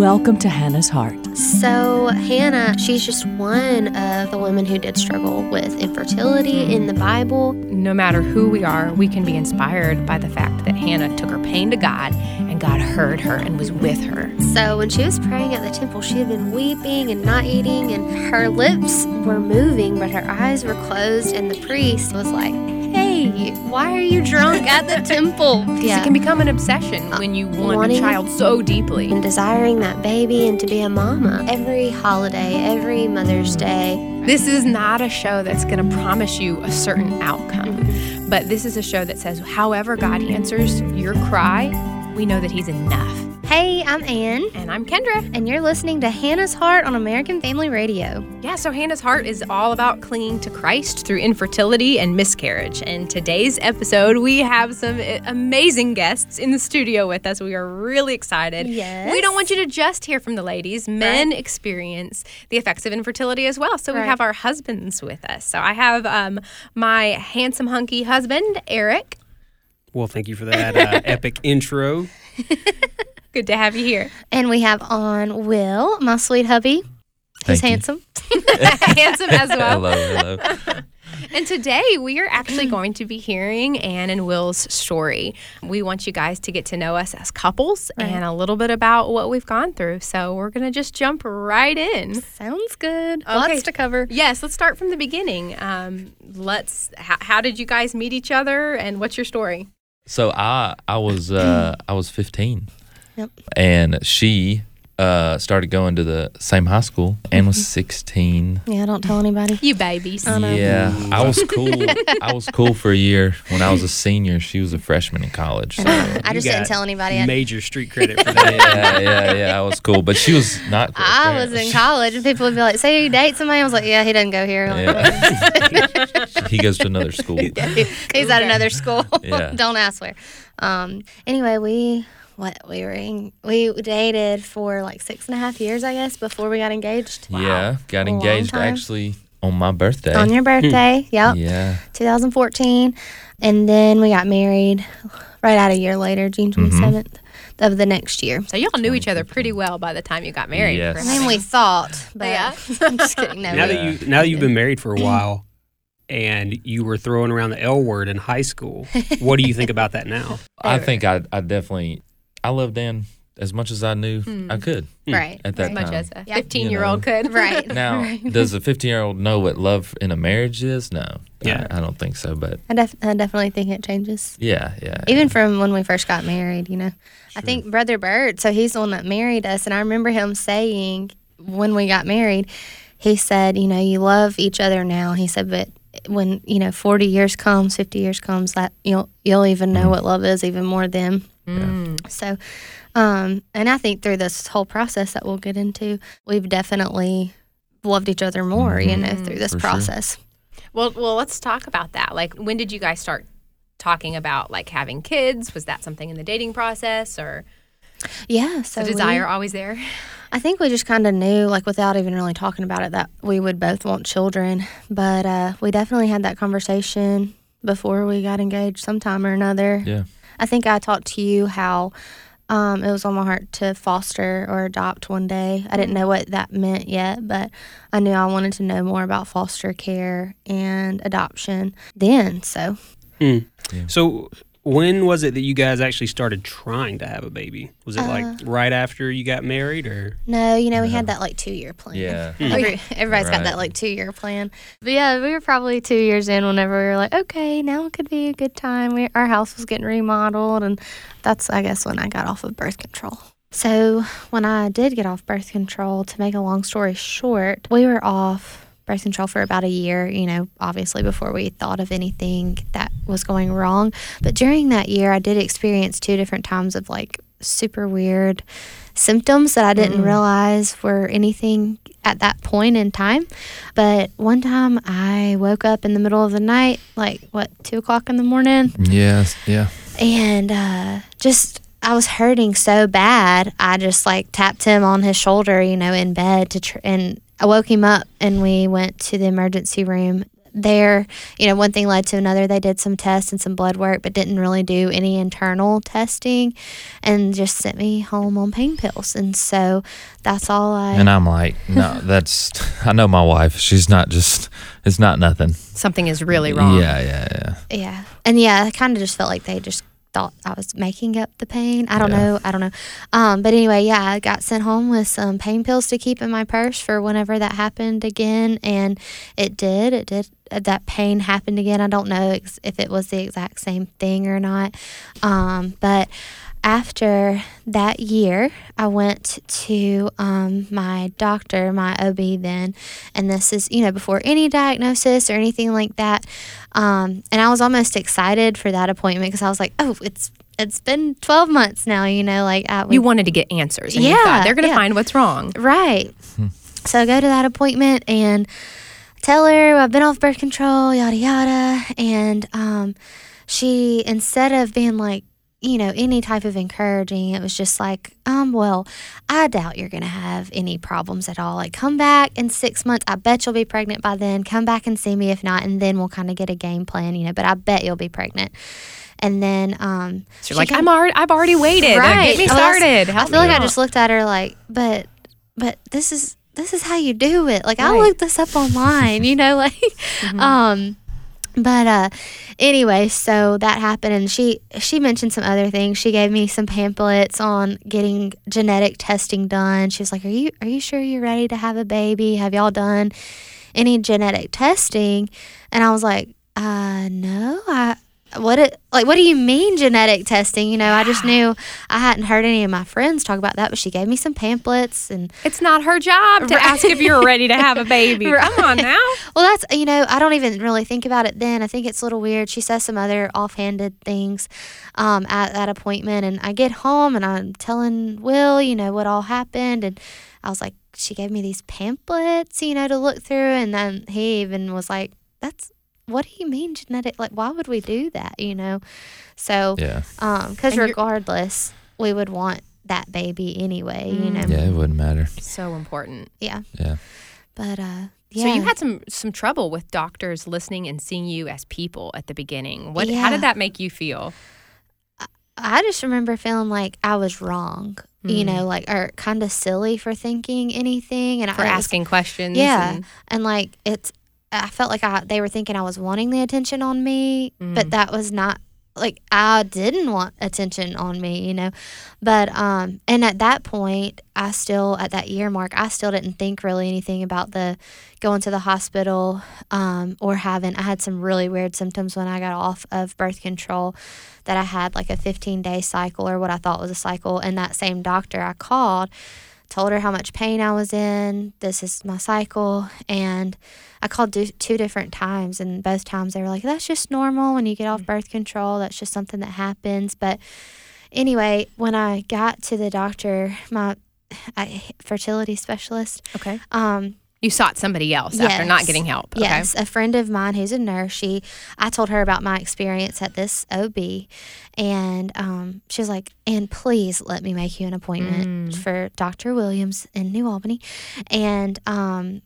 Welcome to Hannah's Heart. So, Hannah, she's just one of the women who did struggle with infertility in the Bible. No matter who we are, we can be inspired by the fact that Hannah took her pain to God and God heard her and was with her. So, when she was praying at the temple, she had been weeping and not eating, and her lips were moving, but her eyes were closed. And the priest was like, Why are you drunk at the temple? Because It can become an obsession when you want wanting- a child so deeply. and desiring that baby and to be a mama. Every holiday, every Mother's Day, This is not a show that's going to promise you a certain outcome, Mm-hmm. but this is a show that says, however God answers your cry, we know that He's enough. Hey, I'm Ann, And I'm Kendra. and you're listening to Hannah's Heart on American Family Radio. Yeah, so Hannah's Heart is all about clinging to Christ through infertility and miscarriage. And today's episode, we have some amazing guests in the studio with us. We are really excited. Yes. We don't want you to just hear from the ladies. Men experience the effects of infertility as well. So we Right. have our husbands with us. So I have um, my handsome, hunky husband, Eric. Well, thank you for that uh, epic intro. Good to have you here. And we have on Will, my sweet hubby. He's Thank you. handsome. Handsome as well. Hello, hello. And today we are actually going to be hearing Anne and Will's story. We want you guys to get to know us as couples and a little bit about what we've gone through. So we're going to just jump right in. Sounds good. Okay. Lots to cover. Yes, let's start from the beginning. Um, let's. How, how did you guys meet each other, and what's your story? So I I was uh, I was 15, Yep. and she uh, started going to the same high school and was 16. Yeah, don't tell anybody. You babies. I know. Yeah, I was cool. I was cool for a year. When I was a senior, she was a freshman in college. So. I just didn't tell anybody. I, Major street credit for that. yeah, yeah, yeah. I was cool, but she was not. Cool, I was in college, and people would be like, "Say you date somebody." I was like, "Yeah, he doesn't go here. Yeah. he goes to another school. He's at another school. Yeah. Don't ask where. Um. Anyway, we what we were in, we dated for like six and a half years, I guess, before we got engaged. Yeah, got A engaged actually on my birthday. On your birthday, yep, yeah. 2014, and then we got married right out a year later, June Mm-hmm. 27th of the next year. So y'all knew each other pretty well by the time you got married. Yes. I mean, we thought, but Yeah. I'm just kidding. No, Now we- that you now that you've been married for a while, and you were throwing around the L word in high school, what do you think about that now? I think I I definitely I loved Dan as much as I knew I hmm. could hmm. right, at that As much as a Yeah. 15 year old could. right. Now, does a 15 year old know what love in a marriage is? No. Yeah. I, I don't think so. But I, def- I definitely think it changes. yeah, yeah. Even from when we first got married, you know. I think Brother Bird, so he's the one that married us. And I remember him saying when we got married, he said, you know, you love each other now. He said, but when, you know, 40 years comes, 50 years comes, that you'll, you'll even know mm-hmm. what love is even more then. So, um, and I think through this whole process that we'll get into, we've definitely loved each other more, you know, through this For sure. process. Well, well, let's talk about that. Like, when did you guys start talking about like having kids? Was that something in the dating process, or Yeah. So the we- desire always there? I think we just kind of knew, like without even really talking about it, that we would both want children. But uh, we definitely had that conversation before we got engaged sometime or another. yeah. I think I talked to you how um, it was on my heart to foster or adopt one day. I didn't know what that meant yet, but I knew I wanted to know more about foster care and adoption then. So So, when was it that you guys actually started trying to have a baby? Was it Uh, like right after you got married, or no, you know, we had that like two year plan. Yeah. Every, everybody's got that like two year plan. But yeah, we were probably two years in whenever we were like, okay, now it could be a good time. We, our house was getting remodeled, and that's, I guess, when I got off of birth control. So when I did get off birth control, to make a long story short, we were off birth control for about a year, you know, obviously before we thought of anything that was going wrong. But during that year, I did experience two different times of like super weird symptoms that I didn't realize were anything at that point in time. But one time I woke up in the middle of the night, like what, two o'clock in the morning, Yes. Yeah. and uh, just I was hurting so bad. I just like tapped him on his shoulder, you know, in bed to tr- and I woke him up and we went to the emergency room. there, you know, one thing led to another. They did some tests and some blood work, but didn't really do any internal testing and just sent me home on pain pills. And so that's all I. And I'm like, no, that's. I know my wife. She's not just. It's not nothing. Something is really wrong. Yeah, yeah, yeah. Yeah. And yeah, I kind of just felt like they just thought I was making up the pain. I don't Yeah. know. I don't know. Um, but anyway, yeah, I got sent home with some pain pills to keep in my purse for whenever that happened again. And it did. It did. uh, That pain happened again. I don't know ex- if it was the exact same thing or not. Um, but after that year, I went to um, my doctor, my OB then, and this is, you know, before any diagnosis or anything like that. Um, and I was almost excited for that appointment because I was like, oh, it's it's been 12 months now, you know, like I, You wanted to get answers. And you Yeah, thought they're going to yeah. find what's wrong. Right. So I go to that appointment and tell her I've been off birth control, yada yada. And um, she, instead of being like, you know, any type of encouraging, it was just like, um, well, I doubt you're gonna have any problems at all. Like, come back in six months. I bet you'll be pregnant by then. Come back and see me if not, and then we'll kind of get a game plan, you know. But I bet you'll be pregnant. And then, um, So you're like, come- I'm already, I've already waited. Right. Get me Well, that's- started. I feel like me I just looked at her like, but, but this is this is how you do it. Like I Right. looked this up online, you know, like, um, but uh, anyway, so that happened, and she she mentioned some other things. She gave me some pamphlets on getting genetic testing done. She was like, "Are you are you sure you're ready to have a baby? Have y'all done any genetic testing?" And I was like, "Uh, no, I." What it like? What do you mean genetic testing? You know, I just knew I hadn't heard any of my friends talk about that, but she gave me some pamphlets and It's not her job to Right. ask if you're ready to have a baby. Come on now. Well, that's you know I don't even really think about it then. I think it's a little weird. She says some other offhanded things um, at that appointment, and I get home and I'm telling Will, you know, what all happened, and I was like, she gave me these pamphlets, you know, to look through, and then he even was like, "That's what do you mean genetic? Like, why would we do that? You know?" So, Yeah. um, because And regardless, we would want that baby anyway, you know. Yeah, it wouldn't matter. So important. Yeah. Yeah. But uh, yeah. So you had some some trouble with doctors listening and seeing you as people at the beginning. What? How did that make you feel? I just remember feeling like I was wrong, you Mm. know, like or kind of silly for thinking anything and For I it was- asking questions. Yeah, and- and like it's. I felt like I they were thinking I was wanting the attention on me, Mm. but that was not like I didn't want attention on me, you know. But um, and at that point, I still at that year mark, I still didn't think really anything about the going to the hospital um, or having. I had some really weird symptoms when I got off of birth control that I had like a 15 day cycle or what I thought was a cycle. And that same doctor I called told her how much pain I was in. This is my cycle. And I called do- two different times, and both times they were like, that's just normal when you get off birth control. That's just something that happens. But anyway, when I got to the doctor, my I, fertility specialist, Okay. um, You sought somebody else after not getting help. Okay. Yes, a friend of mine who's a nurse. She, I told her about my experience at this OB, and um, she was like, "And please let me make you an appointment Mm. for Dr. Williams in New Albany," and um,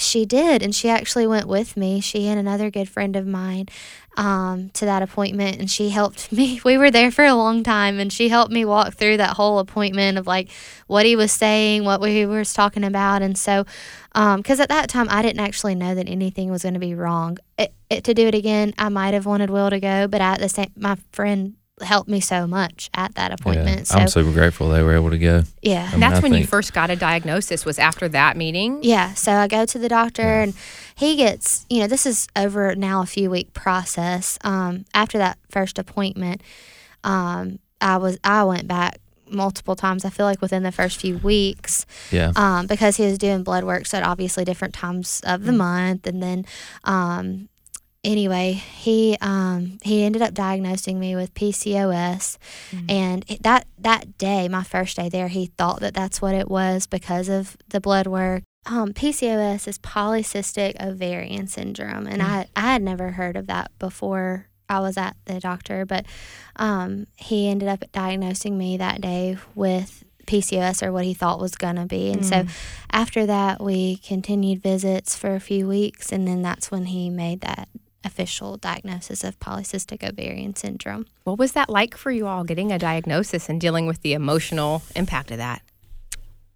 she did, and she actually went with me. She and another good friend of mine um, to that appointment, and she helped me. We were there for a long time, and she helped me walk through that whole appointment of like what he was saying, what we was talking about, and so because at that time I didn't actually know that anything was going to be wrong. It, it, to do it again, I might have wanted Will to go, but at the same, my friend helped me so much at that appointment. Yeah. so I'm super grateful they were able to go. yeah, I mean, That's I when you first got a diagnosis. Was after that meeting. Yeah, so I go to the doctor and he gets, you know, this is over now a few week process. Um, after that first appointment, um, I was I went back multiple times. I feel like within the first few weeks, Yeah. um, because he was doing blood work so at obviously different times of the month, and then, um, anyway, he um, he ended up diagnosing me with PCOS, and it, that that day, my first day there, he thought that that's what it was because of the blood work. Um, PCOS is polycystic ovarian syndrome, and I I had never heard of that before I was at the doctor, but um, he ended up diagnosing me that day with PCOS or what he thought was going to be. And Mm. so after that, we continued visits for a few weeks. And then that's when he made that official diagnosis of polycystic ovarian syndrome. What was that like for you all getting a diagnosis and dealing with the emotional impact of that?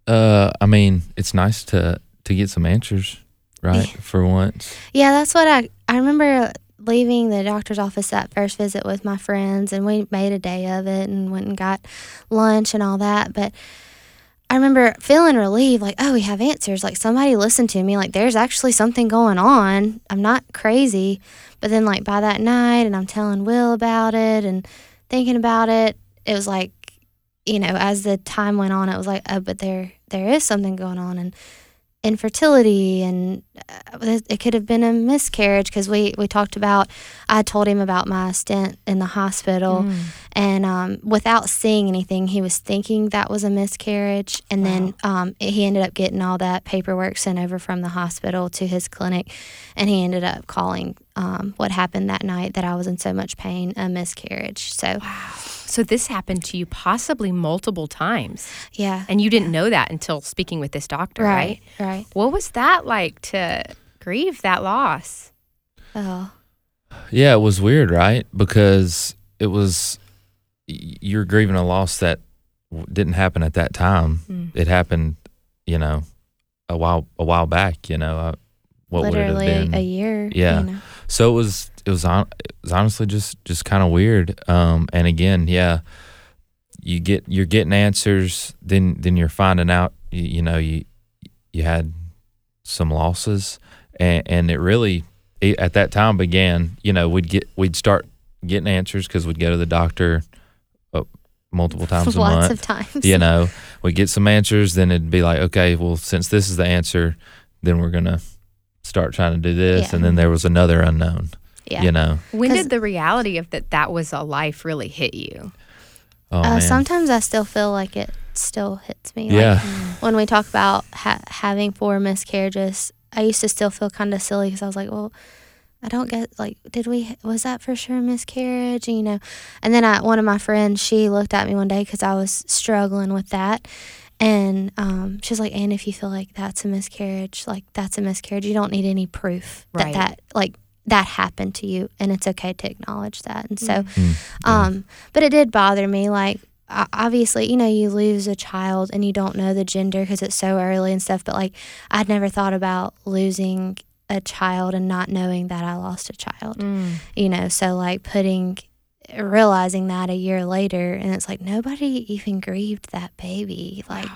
Uh, I mean, it's nice to to get some answers, right? For once. Yeah, that's what I I remember leaving the doctor's office that first visit with my friends and we made a day of it and went and got lunch and all that, but I remember feeling relieved like, oh, we have answers. Like somebody listened to me. Like there's actually something going on. I'm not crazy. But then like by that night and I'm telling Will about it and thinking about it, it was like, you know, as the time went on, it was like, oh, but there there is something going on and infertility and uh, it could have been a miscarriage because we, we talked about i told him about my stint in the hospital Mm. and um, without seeing anything he was thinking that was a miscarriage and then um, he ended up getting all that paperwork sent over from the hospital to his clinic and he ended up calling um, what happened that night that i was in so much pain a miscarriage so wow. So this happened to you possibly multiple times, yeah and you didn't know that until speaking with this doctor, right? right right What was that like to grieve that loss? oh Yeah, it was weird, right? Because it was you're grieving a loss that didn't happen at that time. Mm. It happened, you know, a while a while back. You know, uh, what would it have been? a year Yeah. you know. So it was it was on it was honestly just just kind of weird. Um, and again, yeah, you get you're getting answers, then then you're finding out you, you know you you had some losses, and and it really it, at that time began. You know, we'd get we'd start getting answers because we'd go to the doctor uh, multiple times a lots month of times you know we get some answers then it'd be like okay well since this is the answer then we're gonna start trying to do this Yeah. and then there was another unknown yeah you know When did the reality of that that was a life really hit you? oh uh, man sometimes I still feel like it still hits me. yeah Like when we talk about ha- having four miscarriages, I used to still feel kind of silly because I was like, well, I don't get like, did we was that for sure a miscarriage? You know, and then I one of my friends she looked at me one day because I was struggling with that. And um, she's like, and if you feel like that's a miscarriage, like that's a miscarriage, you don't need any proof Right. that that like that happened to you, and it's okay to acknowledge that. And so, Mm, yeah. um, but it did bother me. Like, obviously, you know, you lose a child and you don't know the gender because it's so early and stuff. But like, I'd never thought about losing a child and not knowing that I lost a child. Mm. You know, so like putting, realizing that a year later, and it's like nobody even grieved that baby. Like,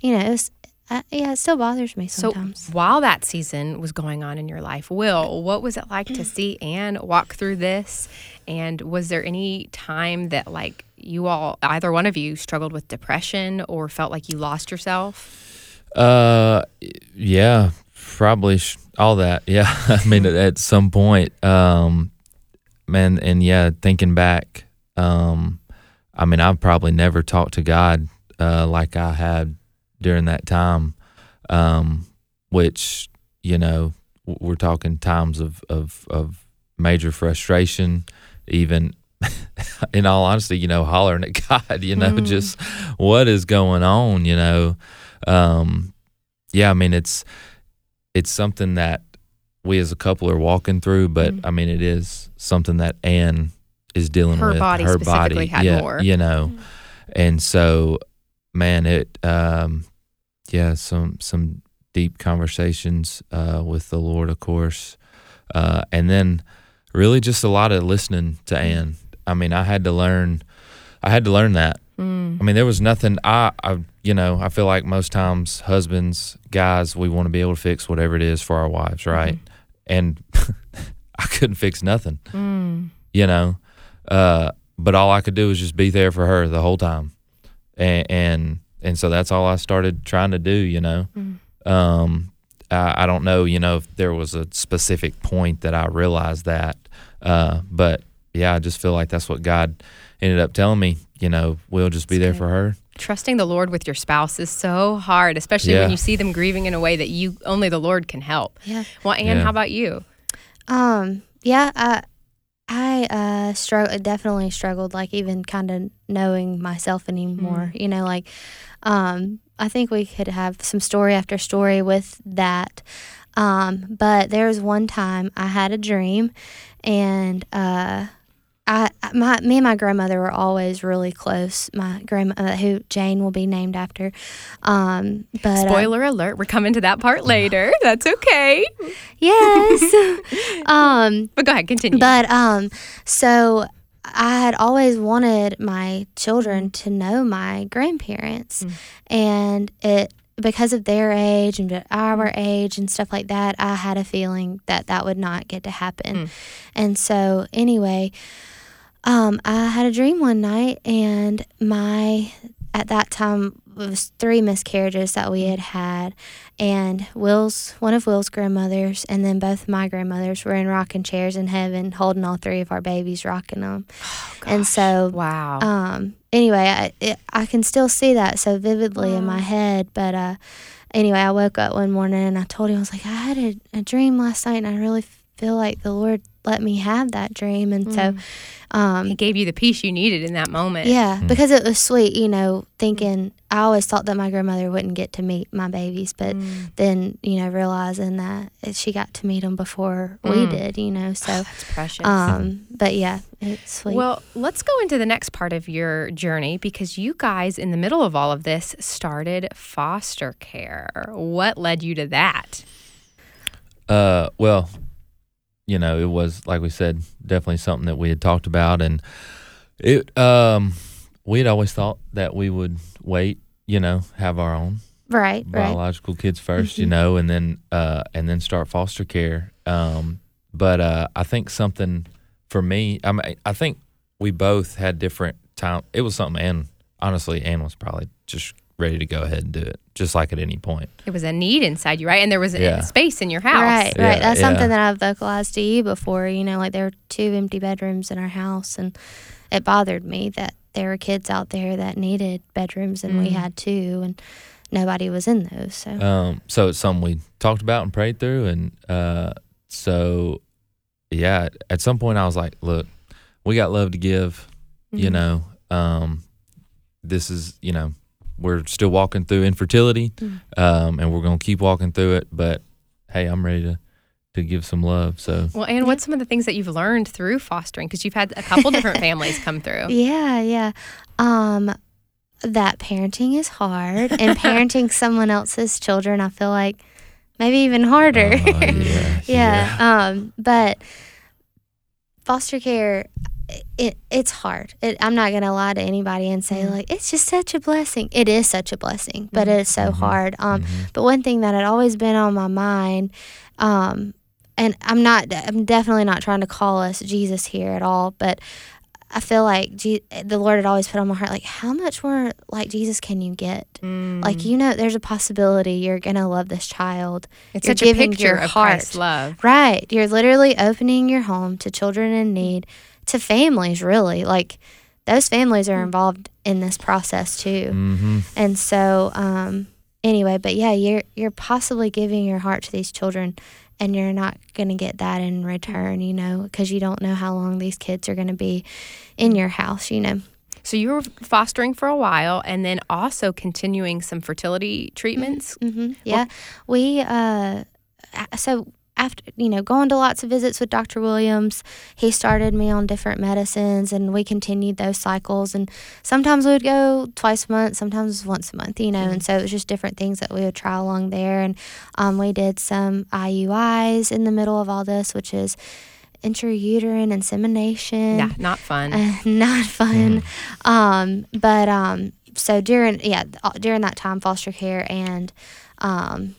you know, it's, uh, yeah, it still bothers me sometimes. So while that season was going on in your life, Will, what was it like to see Anne walk through this? And was there any time that like you all, either one of you, struggled with depression or felt like you lost yourself? uh yeah probably sh- all that yeah i mean at, at some point um man and yeah thinking back um i mean i've probably never talked to god uh like i had during that time um which you know we're talking times of of of major frustration even in all honesty you know hollering at god you know Mm. just what is going on you know um yeah i mean it's it's something that we as a couple are walking through but Mhm. i mean it is something that anne is dealing Her with body her specifically body had yeah more. you know and so man it um yeah some some deep conversations uh with the lord of course uh and then really just a lot of listening to anne i mean i had to learn i had to learn that Mm. I mean, there was nothing. I, I, you know, I feel like most times, husbands, guys, we want to be able to fix whatever it is for our wives, right? And I couldn't fix nothing, Mm. you know. Uh, but all I could do was just be there for her the whole time, and and and so that's all I started trying to do, you know. Mm. Um, I, I don't know, you know, if there was a specific point that I realized that, uh, but yeah, I just feel like that's what God ended up telling me. You know, we'll just be That's there good. for her. Trusting the Lord with your spouse is so hard, especially when you see them grieving in a way that you only the Lord can help. Yeah. Well, Anne, Yeah. how about you? Um, yeah, I I uh strugg- definitely struggled like even kind of knowing myself anymore. You know, like um I think we could have some story after story with that. Um but there was one time I had a dream and uh I my me and my grandmother were always really close. My grandma who Jane will be named after. Um but uh, Spoiler alert, we're coming to that part later. That's okay. yes. um But go ahead, continue. But um, so I had always wanted my children to know my grandparents, Mm. and it because of their age and our age and stuff like that, I had a feeling that that would not get to happen. Mm. And so anyway, um, I had a dream one night, and my at that time it was three miscarriages that we had had, and Will's one of Will's grandmothers, and then both my grandmothers were in rocking chairs in heaven, holding all three of our babies, rocking them. oh, and so, wow. um, anyway, I it, I can still see that so vividly in my head. But uh, anyway, I woke up one morning and I told him I was like, I had a, a dream last night, and I really feel like the Lord let me have that dream, and so. Um, he gave you the peace you needed in that moment. yeah, because it was sweet, you know, thinking I always thought that my grandmother wouldn't get to meet my babies, but Mm. then, you know, realizing that she got to meet them before we Mm. did, you know, so, That's precious. um, but yeah, it's sweet. Well, let's go into the next part of your journey because you guys, in the middle of all of this, started foster care. What led you to that? Uh, well, you know, it was like we said, definitely something that we had talked about, and it um, we had always thought that we would wait, you know, have our own right, right. biological kids 1st you Mhm. know, and then uh, and then start foster care. Um, but uh, I think something for me, I mean, I think we both had different time. It was something, and honestly, Ann was probably just ready to go ahead and do it, just like at any point. It was a need inside you, right? And there was a Yeah. space in your house. Right, Yeah, right. That's yeah. something that I've vocalized to you before. You know, like there were two empty bedrooms in our house, and it bothered me that there were kids out there that needed bedrooms, and we Mm. had two, and nobody was in those. So, Um, so it's something we talked about and prayed through, and uh, so yeah, at some point I was like, look, we got love to give, you Mhm. know. Um, this is, you know, we're still walking through infertility, Mm. um, and we're gonna keep walking through it. But hey, I'm ready to to give some love. So Well, and what's some of the things that you've learned through fostering? Because you've had a couple different families come through. Yeah, yeah. Um, that parenting is hard, and parenting someone else's children, I feel like maybe even harder. Oh, yeah, yeah. Um, but foster care, it it's hard. It, I'm not gonna lie to anybody and say Mhm. like it's just such a blessing. It is such a blessing, but Mhm. it's so Mhm. hard. Um, Mhm. but one thing that had always been on my mind, um, and I'm not, I'm definitely not trying to call us Jesus here at all, but I feel like Je- the Lord had always put on my heart, like, how much more like Jesus can you get? Mm. Like, you know, there's a possibility you're going to love this child. it's you're such a giving picture your of heart. Christ's love. Right. You're literally opening your home to children in need, to families, really. Like, those families are involved in this process too. Mhm. And so, um, anyway, but yeah, you're you're possibly giving your heart to these children, and you're not going to get that in return, you know, because you don't know how long these kids are going to be in your house, you know. So you were fostering for a while and then also continuing some fertility treatments. hmm Yeah, we uh, so after you know going to lots of visits with Dr. Williams, he started me on different medicines, and we continued those cycles. And sometimes we would go twice a month, sometimes once a month, you know. And so it was just different things that we would try along there. And um, we did some IUIs in the middle of all this, which is intrauterine insemination. Yeah, not fun. Uh, not fun. Um, but um, so during yeah uh, during that time, foster care and um,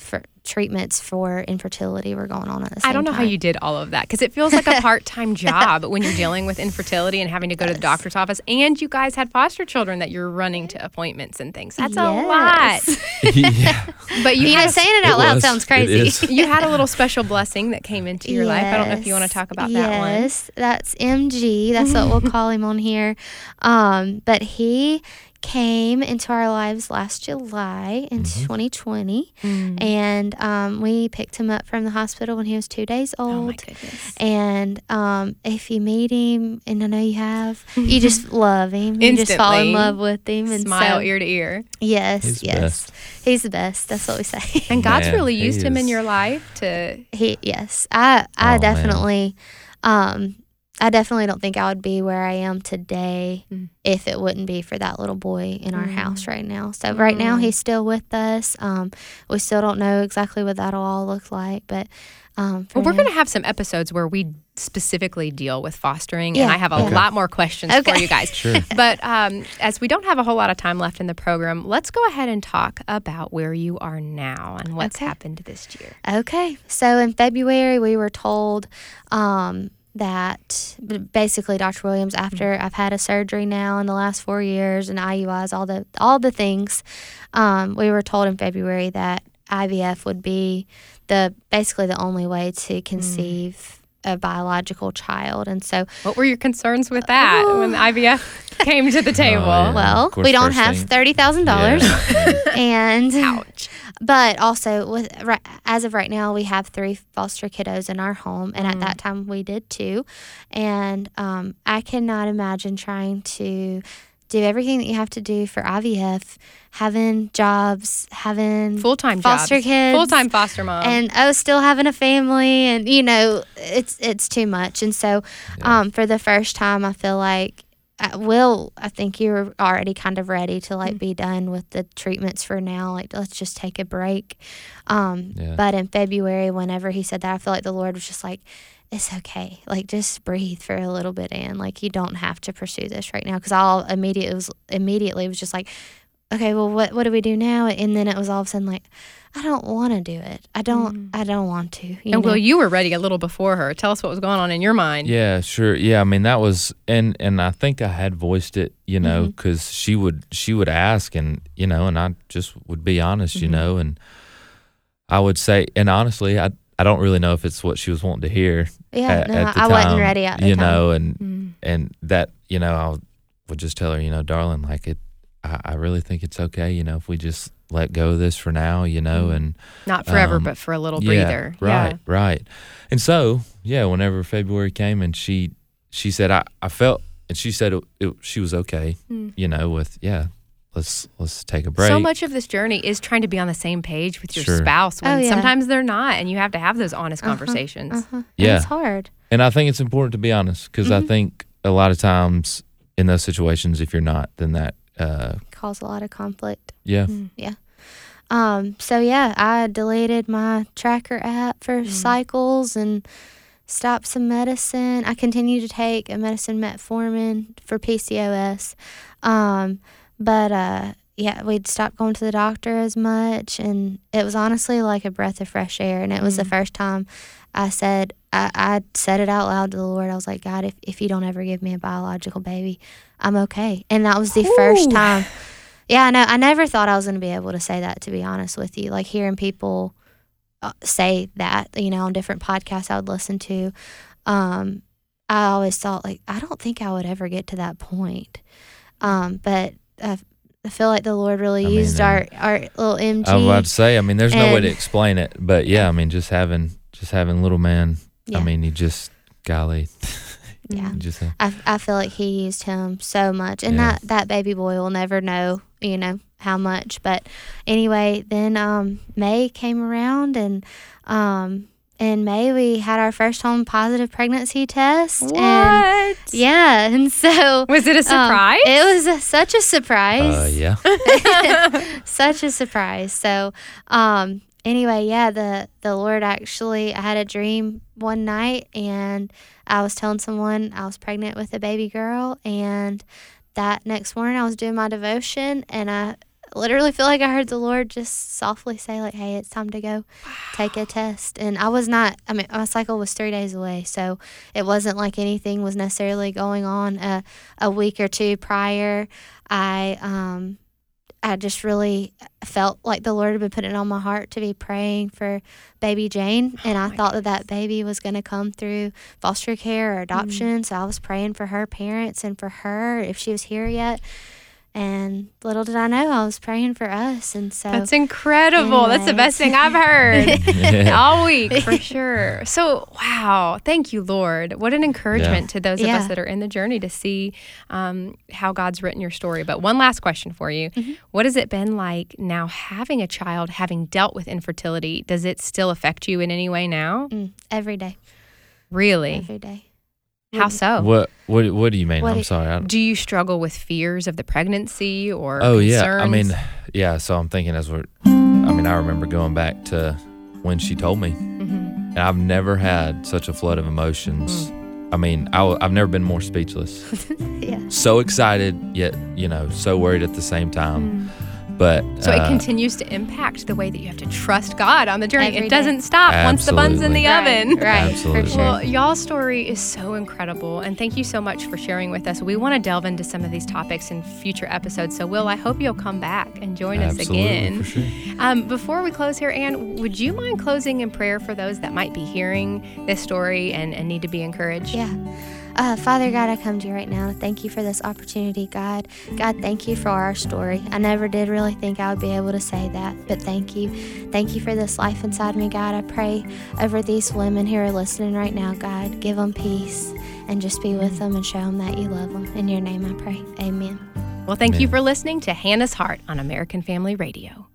for treatments for infertility were going on at the same I don't know time. how you did all of that because it feels like a part time job when you're dealing with infertility and having to go to the doctor's office. And you guys had foster children that you're running to appointments and things. That's a lot. Yeah. But you, You know, had, saying it It out loud was. sounds crazy. you had a little special blessing that came into your life. I don't know if you want to talk about that one. Yes, that's MG. That's what we'll call him on here. Um, but he came into our lives last July in Mhm. 2020, Mm. and um, we picked him up from the hospital when he was two days Oh old. my goodness. and um, if you meet him, and I know you have, you just love him. You just fall in love with him. And Smile so, ear to ear. Yes, He's yes, best. he's the best. That's what we say. And God's Man, really used him in your life to he, yes, I, I Oh, man. definitely, um, I definitely don't think I would be where I am today Mm. if it wouldn't be for that little boy in our Mm. house right now. So right now Mm. he's still with us. Um, we still don't know exactly what that'll all look like, but um, for Well, we're going to have some episodes where we specifically deal with fostering, and I have a yeah. lot more questions for you guys. Sure. But um, as we don't have a whole lot of time left in the program, let's go ahead and talk about where you are now and what's Okay. happened this year. Okay. So in February, we were told um, that basically Dr. Williams, after mm-hmm. I've had a surgery now in the last four years and IUIs, all the all the things, um, we were told in February that IVF would be the basically the only way to conceive mm. a biological child, and so What were your concerns with that uh, when the IVF came to the oh, table? yeah. well, course, we don't have thing- thirty thousand dollars, Yeah. and Ouch. But also, with right, as of right now, we have three foster kiddos in our home, and at that time we did too. And um, I cannot imagine trying to do everything that you have to do for IVF, having jobs, having Full time foster jobs. kids, Full time foster mom. and oh, still having a family, and you know, it's it's too much. And so, Yeah. um, for the first time, I feel like. Will I think you're already kind of ready to like be done with the treatments for now? Like let's just take a break. Um, Yeah. But in February, whenever he said that, I feel like the Lord was just like, "It's okay. Like just breathe for a little bit, and like you don't have to pursue this right now." Because I'll immediately was immediately was just like, "Okay, well, what what do we do now?" And then it was all of a sudden like, "I don't want to do it. I don't. I don't want to." You and know? Will, you were ready a little before her. Tell us what was going on in your mind. Yeah, sure. Yeah, I mean that was, and and I think I had voiced it, you know, Mm-hmm. because she would she would ask, and you know, and I just would be honest, you Mm-hmm. know, and I would say, and honestly, I I don't really know if it's what she was wanting to hear. yeah, at, no, at the I wasn't ready at the you time. know, and Mm. and that you know I would just tell her, you know, darling, like it, I, I really think it's okay, you know, if we just let go of this for now, you know, Mhm. and Not forever, Um, but for a little yeah, breather. Right, right. And so, yeah, whenever February came and she she said I, I felt and she said it, it, she was okay, Mm. you know, with yeah, let's let's take a break. So much of this journey is trying to be on the same page with your Sure. spouse when Oh, yeah. sometimes they're not, and you have to have those honest Uh-huh, conversations. Uh-huh. And Yeah. it's hard. And I think it's important to be honest because I Mhm. think a lot of times in those situations if you're not then that uh Cause a lot of conflict. yeah. Mm. Um, so yeah, I deleted my tracker app for Mm. cycles and stopped some medicine. I continue to take a medicine metformin for PCOS. Um, but uh yeah, we'd stopped going to the doctor as much and it was honestly like a breath of fresh air and it was the Mm. first time I said I, I said it out loud to the Lord. I was like, God, if, if you don't ever give me a biological baby, I'm okay. And that was the first time yeah, I know. I never thought I was going to be able to say that, to be honest with you. Like hearing people uh, say that, you know, on different podcasts I would listen to. Um, I always thought, like, I don't think I would ever get to that point. Um, but I, I feel like the Lord really I mean, used our, our little MG. I was about to say, I mean, there's no way to explain it, but yeah, I mean, just having just having little man. Yeah. I mean, he just golly, yeah. just I, I feel like he used him so much and Yeah. that that baby boy will never know you know how much but anyway then um may came around and um in may we had our first home positive pregnancy test What? and yeah and so was it a um, surprise? it was a, such a surprise uh, yeah. such a surprise. So, um, anyway, yeah, the the Lord actually, I had a dream one night, and I was telling someone I was pregnant with a baby girl, and that next morning I was doing my devotion, and I literally feel like I heard the Lord just softly say, like, "Hey, it's time to go take a test." And I was not. I mean, my cycle was three days away, so it wasn't like anything was necessarily going on. Uh, a week or two prior, I um I just really felt like the Lord had been putting it on my heart to be praying for baby Jane. And I Oh my thought that that baby was going to come through foster care or adoption. So I was praying for her parents and for her if she was here yet. And little did I know I was praying for us. And so That's incredible. That's the best thing I've heard all week for sure. So, wow. Thank you, Lord. What an encouragement to those of us that are in the journey to see um, how God's written your story. But one last question for you Mm-hmm. What has it been like now having a child, having dealt with infertility? Does it still affect you in any way now? Mm, every day, Really? every day. How so? What what what do you mean? What I'm sorry. I, Do you struggle with fears of the pregnancy or oh yeah. I mean, yeah. So I'm thinking as we're. I mean, I remember going back to when she told me, Mhm. and I've never had such a flood of emotions. I mean, I, have never been more speechless. Yeah. so excited, yet you know, so worried at the same time. But So it uh, continues to impact the way that you have to trust God on the journey. Every it doesn't stop once the bun's in the Absolutely. oven. Right. Absolutely. For sure. Well, y'all's story is so incredible, and thank you so much for sharing with us. We want to delve into some of these topics in future episodes. So, Will, I hope you'll come back and join us again. for sure. Um, before we close here, Anne, would you mind closing in prayer for those that might be hearing this story and, and need to be encouraged? Yeah. Uh, Father God, I come to you right now. Thank you for this opportunity, God. God, thank you for our story. I never did really think I would be able to say that, but thank you. Thank you for this life inside me, God. I pray over these women who are listening right now, God. Give them peace and just be with them and show them that you love them. In your name I pray. Amen. Well, thank you for listening to Hannah's Heart on American Family Radio.